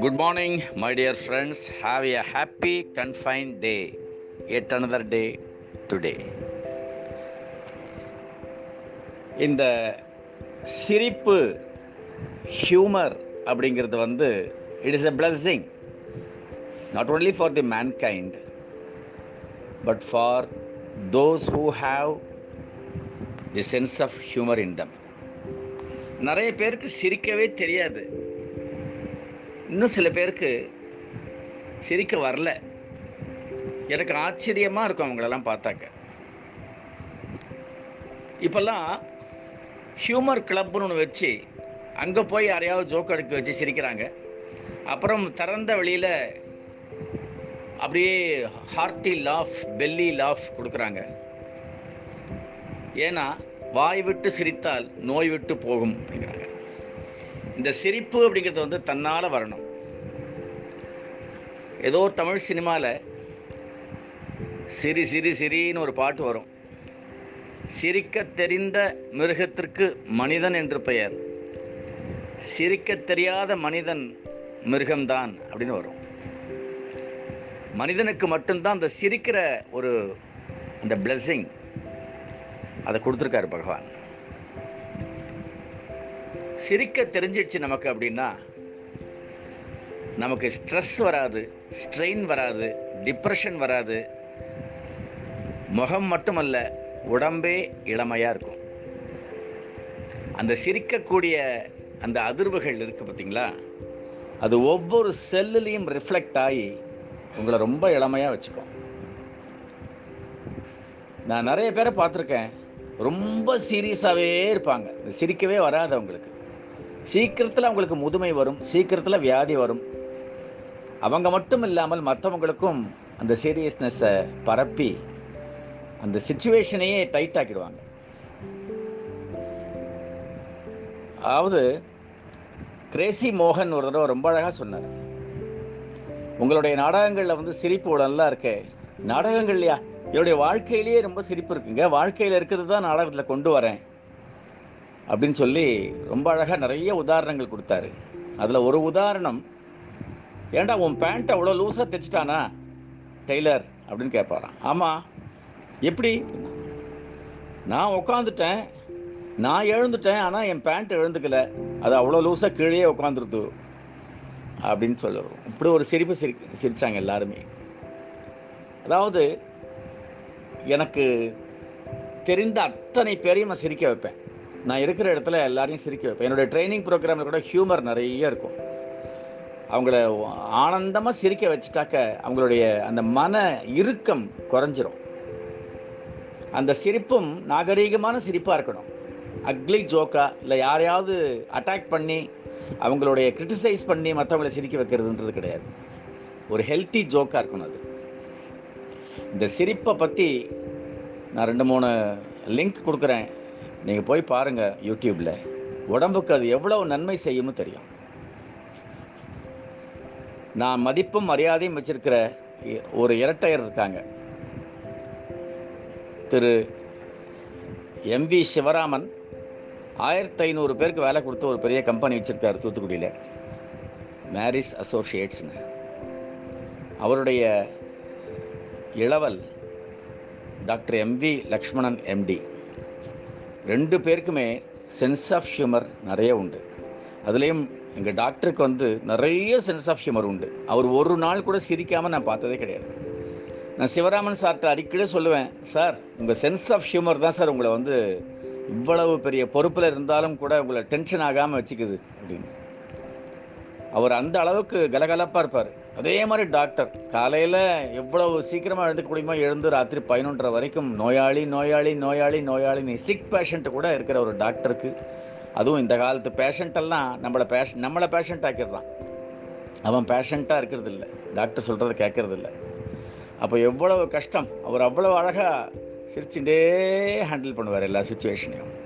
Good morning my dear friends have a happy confined day at another day today இந்த சிரிப்பு humour அப்படிங்கிறது வந்து it is a blessing not only for the mankind but for those who have the sense of humour in them நிறைய பேருக்கு சிரிக்கவே தெரியாது. இன்னும் சில பேருக்கு சிரிக்க வரல. எனக்கு ஆச்சரியமாக இருக்கும் அவங்களெல்லாம் பார்த்தாக்க. இப்போல்லாம் ஹியூமர் கிளப்னு ஒன்று வச்சு அங்கே போய் யாரையாவது ஜோக் அடிக்க வச்சு சிரிக்கிறாங்க. அப்புறம் திறந்த வெளியில் அப்படியே ஹார்ட்டி லாஃப் பெல்லி லாஃப் கொடுக்குறாங்க. ஏன்னா வாய் விட்டு சிரித்தால் நோய் விட்டு போகும் அப்படிங்கிறாங்க. இந்த சிரிப்பு அப்படிங்கிறது வந்து தன்னால் வரணும். ஏதோ ஒரு தமிழ் சினிமாவில் சிரி சிரி சிரின்னு ஒரு பாட்டு வரும். சிரிக்க தெரிந்த மிருகத்திற்கு மனிதன் என்று பெயர். சிரிக்க தெரியாத மனிதன் மிருகம்தான் அப்படின்னு வரும். மனிதனுக்கு மட்டும்தான் அந்த சிரிக்கிற ஒரு அந்த பிளெஸ்ஸிங் அதை கொடுத்துருக்காரு பகவான். சிரிக்க தெரிஞ்சிடுச்சு நமக்கு அப்படின்னா நமக்கு ஸ்ட்ரெஸ் வராது ஸ்ட்ரெயின் வராது டிப்ரெஷன் வராது. முகம் மட்டுமல்ல உடம்பே இளமையாக இருக்கும். அந்த சிரிக்கக்கூடிய அந்த அதிர்வுகள் இருக்குது பார்த்தீங்களா? அது ஒவ்வொரு செல்லுலேயும் ரிஃப்ளெக்ட் ஆகி உங்களை ரொம்ப இளமையாக வச்சுக்கும். நான் நிறைய பேரை பார்த்துருக்கேன். ரொம்ப சீரியஸாகவே இருப்பாங்க. சிரிக்கவே வராது அவங்களுக்கு. சீக்கிரத்தில் அவங்களுக்கு முதுமை வரும் சீக்கிரத்தில் வியாதி வரும். அவங்க மட்டும் இல்லாமல் மற்றவங்களுக்கும் அந்த சீரியஸ்னஸை பரப்பி அந்த சுச்சுவேஷனையே டைட் ஆக்கிடுவாங்க. அதாவது கிரேசி மோகன் ஒரு தடவை ரொம்ப அழகாக சொன்னார். உங்களுடைய நாடகங்களில் வந்து சிரிப்பு நல்லா இருக்கே. நாடகங்கள் இல்லையா? என்னுடைய வாழ்க்கையிலேயே ரொம்ப சிரிப்பு இருக்குங்க. வாழ்க்கையில் இருக்கிறது தான் நாடகத்தில் கொண்டு வரேன். அப்படின்னு சொல்லி ரொம்ப அழகாக நிறைய உதாரணங்கள் கொடுத்தாரு. அதில் ஒரு உதாரணம் ஏண்டா உன் பேண்ட்டை அவ்வளோ லூஸாக தைச்சிட்டானா? டெய்லர் அப்படின்னு கேட்பாரான் ஆமாம் எப்படி? நான் உட்காந்துட்டேன் நான் எழுந்துட்டேன் ஆனால் என் பேண்ட் எழுந்துக்கல. அது அவ்வளோ லூஸாக கீழே உட்காந்துருது அப்படின்னு சொல்லுவோம். இப்படி ஒரு சிரிப்பு சிரி சிரித்தாங்க எல்லாருமே. அதாவது எனக்கு தெரிந்த அத்தனை பேரையும் நான் சிரிக்க வைப்பேன். நான் இருக்கிற இடத்துல எல்லாரையும் சிரிக்க வைப்பேன். என்னுடைய ட்ரைனிங் ப்ரோக்ராமில் கூட ஹியூமர் நிறைய இருக்கும். அவங்கள ஆனந்தமாக சிரிக்க வச்சுட்டாக்க அவங்களுடைய அந்த மன இறுக்கம் குறைஞ்சிரும். அந்த சிரிப்பும் நாகரீகமான சிரிப்பாக இருக்கணும். அக்லி ஜோக்கா இல்லை யாரையாவது அட்டாக் பண்ணி அவங்களுடைய கிரிட்டிசைஸ் பண்ணி மற்றவங்களை சிரிக்க வைக்கிறதுன்றது கிடையாது. ஒரு ஹெல்த்தி ஜோக்காக இருக்கணும் அது. இந்த சிரிப்பை பற்றி நான் ரெண்டு மூணு லிங்க் கொடுக்குறேன். நீங்கள் போய் பாருங்கள் யூடியூப்பில் உடம்புக்கு அது எவ்வளவு நன்மை செய்யும்னு தெரியும். நான் மதிப்பும் மரியாதையும் வச்சிருக்கிற ஒரு இரட்டையர் இருக்காங்க. திரு எம்வி சிவராமன் ஆயிரத்தி ஐநூறு பேருக்கு வேலை கொடுத்து ஒரு பெரிய கம்பெனி வச்சுருக்காரு தூத்துக்குடியில். மேரிஸ் அசோசியேட்ஸ்னு அவருடைய இளவல் டாக்டர் எம்வி லக்ஷ்மணன் எம்டி ரெண்டு பேருக்குமே சென்ஸ் ஆஃப் ஹியூமர் நிறைய உண்டு. அதுலேயும் எங்கள் டாக்டருக்கு வந்து நிறைய சென்ஸ் ஆஃப் ஹியூமர் உண்டு. அவர் ஒரு நாள் கூட சிரிக்காமல் நான் பார்த்ததே கிடையாது. நான் சிவராமன் சார்கிட்ட அடிக்கடி சொல்லுவேன் சார் உங்கள் சென்ஸ் ஆஃப் ஹியூமர் தான் சார் உங்களை வந்து இவ்வளவு பெரிய பொறுப்பில் இருந்தாலும் கூட உங்களை டென்ஷன் ஆகாமல் வச்சுக்குது. அப்படின்னு. அவர் அந்த அளவுக்கு கலகலப்பாக இருப்பார். அதே மாதிரி டாக்டர் காலையில் எவ்வளவு சீக்கிரமாக எழுந்துக்க முடியுமோ எழுந்து ராத்திரி பதினொன்றரை வரைக்கும் நோயாளி நோயாளி நோயாளி நோயாளி சிக் பேஷண்ட்டு கூட இருக்கிற ஒரு டாக்டருக்கு அதுவும் இந்த காலத்து பேஷண்ட்டெல்லாம் நம்மளை பேஷன் நம்மளை பேஷண்ட் ஆக்கிடுறான். அவன் பேஷண்ட்டாக இருக்கிறது இல்லை டாக்டர் சொல்கிறத கேட்கறது இல்லை அப்போ எவ்வளவு கஷ்டம் அவர் அவ்வளோ அழகாக சிரிச்சுட்டே ஹேண்டில் பண்ணுவார் எல்லா சுச்சுவேஷனையும்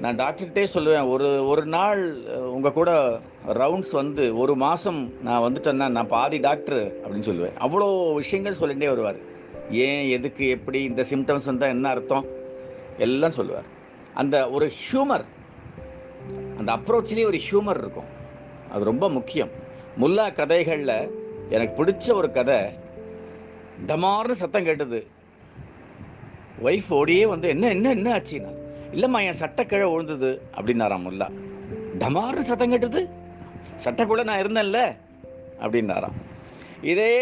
நான் டாக்டர்கிட்டே சொல்லுவேன். ஒரு ஒரு நாள் உங்கள் கூட ரவுண்ட்ஸ் வந்து ஒரு மாதம் நான் வந்துட்டேன்னா நான் பாதி டாக்டர் அப்படின்னு சொல்லுவேன். அவ்வளோ விஷயங்கள் சொல்லிகிட்டே வருவார். ஏன் எதுக்கு எப்படி இந்த சிம்டம்ஸ் வந்தால் என்ன அர்த்தம்? எல்லாம் சொல்லுவார். அந்த ஒரு ஹியூமர் அந்த அப்ரோச்லேயே ஒரு ஹியூமர் இருக்கும். அது ரொம்ப முக்கியம். முல்லா கதைகளில் எனக்கு பிடிச்ச ஒரு கதை டமார்னு சத்தம் கேட்டது. ஒய்ஃப் ஓடியே வந்து என்ன என்ன என்ன ஆச்சுன்னா? இல்லைம்மா என் சட்டக்கிழ விழுந்தது அப்படின்னாராம் முல்லா. டமார்னு சத்தம் கேட்டது? சட்டைக்குள்ள நான் இருந்தேன்ல அப்படின்னாராம். இதே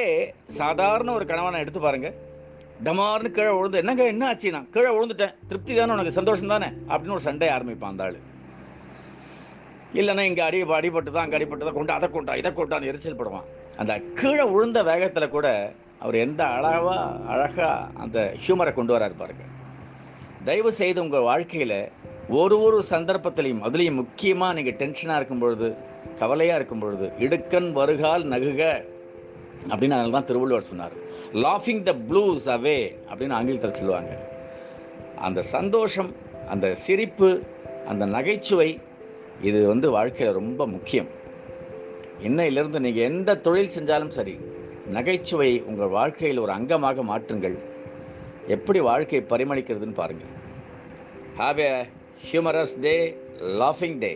சாதாரண ஒரு கணவனை எடுத்து பாருங்க. டமார்னு கீழே விழுந்து என்னங்க என்ன ஆச்சு? நான் கீழே விழுந்துட்டேன். திருப்தி தானே உனக்கு சந்தோஷம் தானே? அப்படின்னு ஒரு சண்டை ஆரம்பிப்பான் அந்த ஆள். இல்லைன்னா இங்கே அடி அடிபட்டு தான் அங்கே அடிபட்டு தான் கொண்டு அதை கொண்டா இதை கொண்டான்னு எரிச்சல் படுவான். அந்த கீழே விழுந்த வேகத்தில் கூட அவர் எந்த அழகாக அழகாக அந்த ஹியூமரை கொண்டு வராரு பாருங்க. தயவு செய்து உங்கள் வாழ்க்கையில் ஒரு ஒரு சந்தர்ப்பத்திலையும் அதுலேயும் முக்கியமாக நீங்கள் டென்ஷனாக இருக்கும் பொழுது கவலையாக இருக்கும் பொழுது இடுக்கன் வருகால் நகுக அப்படின்னு அதனால தான் திருவள்ளுவர் சொன்னார். லாஃபிங் த ப்ளூஸ் அவே அப்படின்னு ஆங்கிலத்தில் சொல்லுவாங்க. அந்த சந்தோஷம் அந்த சிரிப்பு அந்த நகைச்சுவை இது வந்து வாழ்க்கையில் ரொம்ப முக்கியம். இன்னையிலிருந்து நீங்கள் எந்த தொழில் செஞ்சாலும் சரி நகைச்சுவை உங்கள் வாழ்க்கையில் ஒரு அங்கமாக மாற்றுங்கள். எப்படி வாழ்க்கை பரிமளிக்கிறதுன்னு பாருங்கள் have a humorous day லாஃபிங் day